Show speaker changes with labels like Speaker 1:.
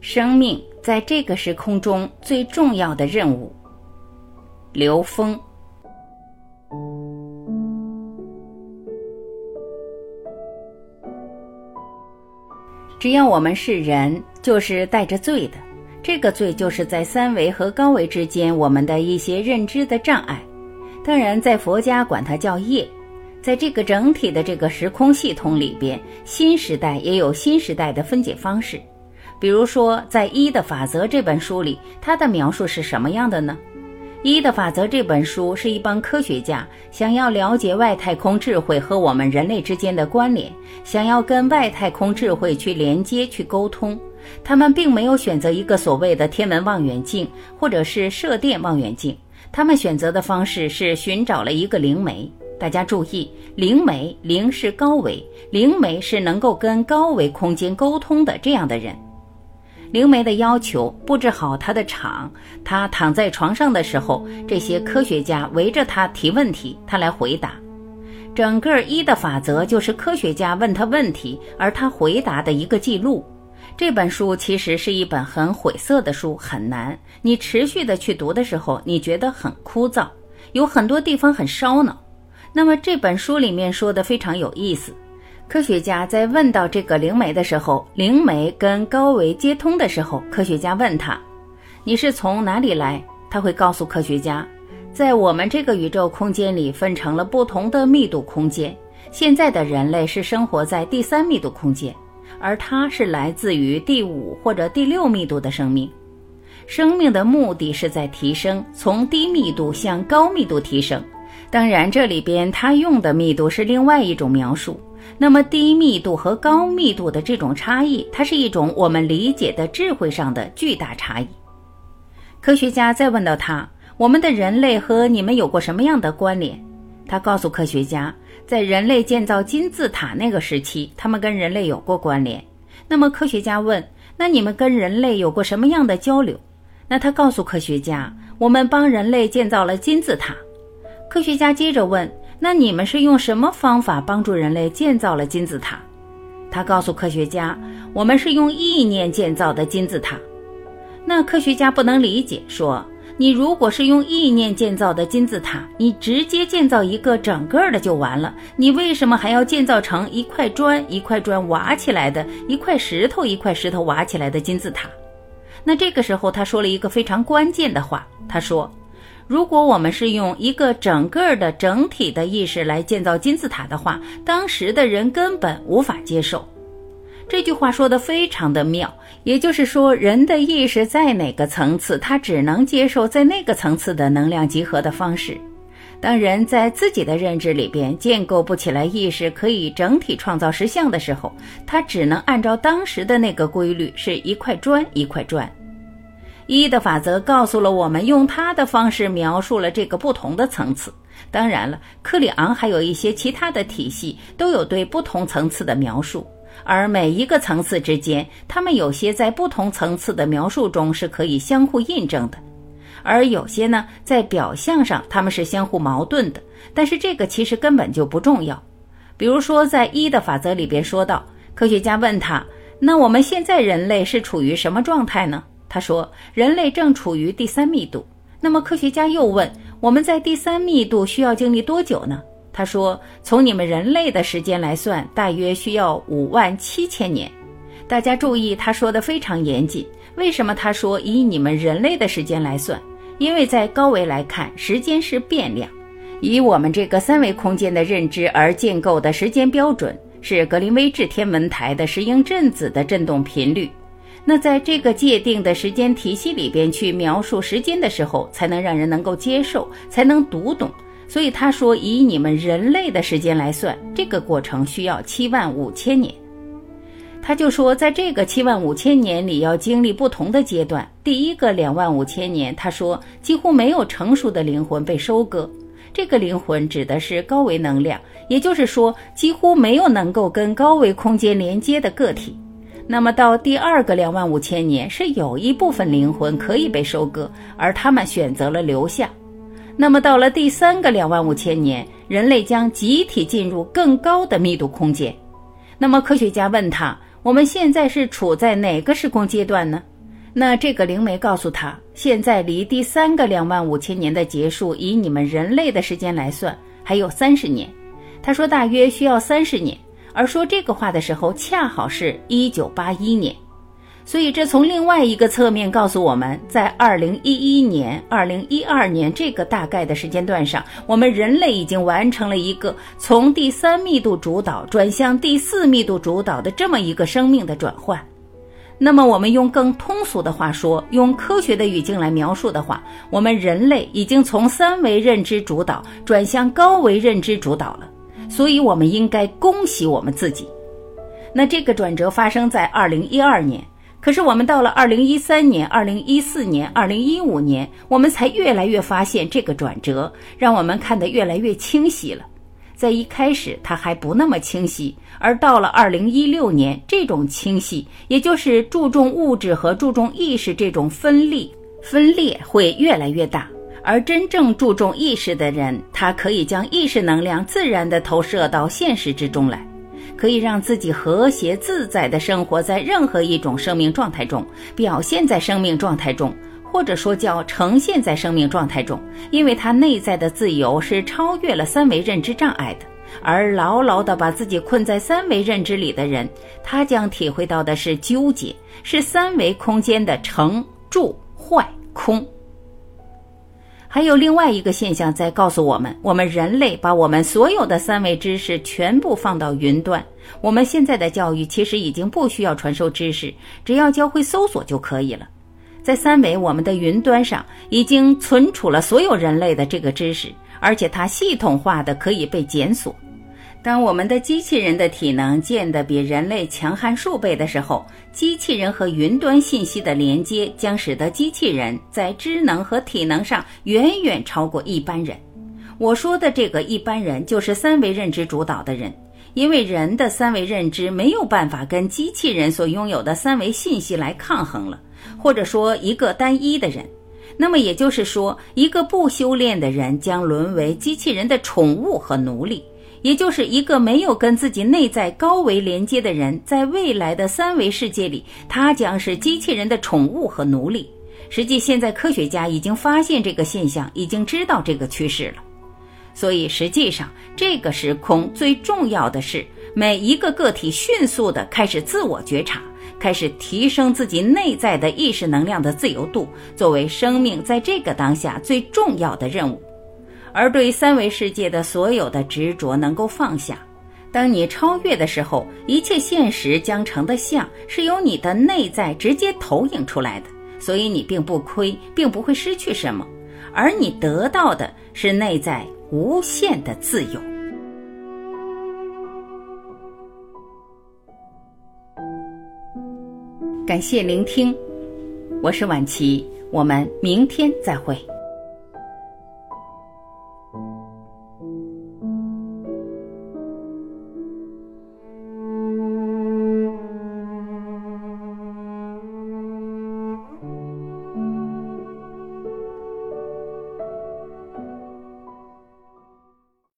Speaker 1: 生命在这个时空中最重要的任务。刘峰。只要我们是人，就是带着罪的。这个罪就是在三维和高维之间，我们的一些认知的障碍。当然，在佛家管它叫业。在这个整体的这个时空系统里边，新时代也有新时代的分解方式。比如说，在《一的法则》这本书里，它的描述是什么样的呢？《一的法则》这本书是一帮科学家想要了解外太空智慧和我们人类之间的关联，想要跟外太空智慧去连接、去沟通。他们并没有选择一个所谓的天文望远镜或者是射电望远镜，他们选择的方式是寻找了一个灵媒。大家注意，灵媒灵是高维，灵媒是能够跟高维空间沟通的这样的人。灵媒的要求布置好他的场，他躺在床上的时候，这些科学家围着他提问题，他来回答。整个一的法则就是科学家问他问题，而他回答的一个记录。这本书其实是一本很晦涩的书，很难。你持续的去读的时候，你觉得很枯燥，有很多地方很烧脑。那么这本书里面说的非常有意思。科学家在问到这个灵媒的时候，灵媒跟高维接通的时候，科学家问他：“你是从哪里来？”他会告诉科学家，在我们这个宇宙空间里分成了不同的密度空间。现在的人类是生活在第三密度空间，而他是来自于第五或者第六密度的生命。生命的目的是在提升，从低密度向高密度提升。当然，这里边他用的密度是另外一种描述。那么，低密度和高密度的这种差异，它是一种我们理解的智慧上的巨大差异。科学家再问到他：“我们的人类和你们有过什么样的关联？”他告诉科学家，在人类建造金字塔那个时期，他们跟人类有过关联。那么，科学家问：“那你们跟人类有过什么样的交流？”那他告诉科学家：“我们帮人类建造了金字塔。”科学家接着问：“那你们是用什么方法帮助人类建造了金字塔？”他告诉科学家：“我们是用意念建造的金字塔。”那科学家不能理解，说：“你如果是用意念建造的金字塔，你直接建造一个整个的就完了，你为什么还要建造成一块砖一块砖挖起来的，一块石头一块石头挖起来的金字塔？”那这个时候，他说了一个非常关键的话，他说。如果我们是用一个整个的整体的意识来建造金字塔的话，当时的人根本无法接受。这句话说的非常的妙，也就是说，人的意识在哪个层次，他只能接受在那个层次的能量集合的方式。当人在自己的认知里边建构不起来意识可以整体创造实相的时候，他只能按照当时的那个规律，是一块砖一块砖。一的法则告诉了我们，用他的方式描述了这个不同的层次。当然了，克里昂还有一些其他的体系都有对不同层次的描述，而每一个层次之间，他们有些在不同层次的描述中是可以相互印证的，而有些呢，在表象上他们是相互矛盾的。但是这个其实根本就不重要。比如说，在一的法则里边说到，科学家问他：“那我们现在人类是处于什么状态呢？”他说：“人类正处于第三密度。”那么科学家又问：“我们在第三密度需要经历多久呢？”他说：“从你们人类的时间来算，大约需要五万七千年。”大家注意，他说的非常严谨。为什么他说以你们人类的时间来算？因为在高维来看，时间是变量，以我们这个三维空间的认知而建构的时间标准是格林威治天文台的石英振子的振动频率。那在这个界定的时间体系里边去描述时间的时候，才能让人能够接受，才能读懂。所以他说，以你们人类的时间来算，这个过程需要七万五千年。他就说，在这个七万五千年里，要经历不同的阶段。第一个两万五千年，他说几乎没有成熟的灵魂被收割。这个灵魂指的是高维能量，也就是说，几乎没有能够跟高维空间连接的个体。那么到第二个两万五千年，是有一部分灵魂可以被收割，而他们选择了留下。那么到了第三个两万五千年，人类将集体进入更高的密度空间。那么科学家问他：“我们现在是处在哪个时空阶段呢？”那这个灵媒告诉他，现在离第三个两万五千年的结束，以你们人类的时间来算，还有三十年。他说大约需要三十年，而说这个话的时候，恰好是一九八一年。所以，这从另外一个侧面告诉我们，在二零一一年、二零一二年这个大概的时间段上，我们人类已经完成了一个从第三密度主导转向第四密度主导的这么一个生命的转换。那么，我们用更通俗的话说，用科学的语境来描述的话，我们人类已经从三维认知主导转向高维认知主导了。所以，我们应该恭喜我们自己。那这个转折发生在二零一二年。可是我们到了二零一三年、二零一四年、二零一五年，我们才越来越发现这个转折，让我们看得越来越清晰了。在一开始，它还不那么清晰，而到了二零一六年，这种清晰，也就是注重物质和注重意识这种分立、分裂会越来越大。而真正注重意识的人，他可以将意识能量自然地投射到现实之中来。可以让自己和谐自在地生活在任何一种生命状态中，表现在生命状态中，或者说叫呈现在生命状态中，因为他内在的自由是超越了三维认知障碍的。而牢牢地把自己困在三维认知里的人，他将体会到的是纠结，是三维空间的成、住、坏、空。还有另外一个现象在告诉我们：我们人类把我们所有的三维知识全部放到云端。我们现在的教育其实已经不需要传授知识，只要教会搜索就可以了。在三维，我们的云端上已经存储了所有人类的这个知识，而且它系统化的可以被检索。当我们的机器人的体能建得比人类强悍数倍的时候，机器人和云端信息的连接将使得机器人在智能和体能上远远超过一般人。我说的这个一般人，就是三维认知主导的人，因为人的三维认知没有办法跟机器人所拥有的三维信息来抗衡了，或者说一个单一的人。那么也就是说，一个不修炼的人将沦为机器人的宠物和奴隶。也就是一个没有跟自己内在高维连接的人，在未来的三维世界里，他将是机器人的宠物和奴隶。实际现在科学家已经发现这个现象，已经知道这个趋势了。所以实际上，这个时空最重要的是每一个个体迅速的开始自我觉察，开始提升自己内在的意识能量的自由度，作为生命在这个当下最重要的任务。而对三维世界的所有的执着能够放下，当你超越的时候，一切现实将成的像是由你的内在直接投影出来的，所以你并不亏，并不会失去什么，而你得到的是内在无限的自由。感谢聆听，我是晚琪，我们明天再会。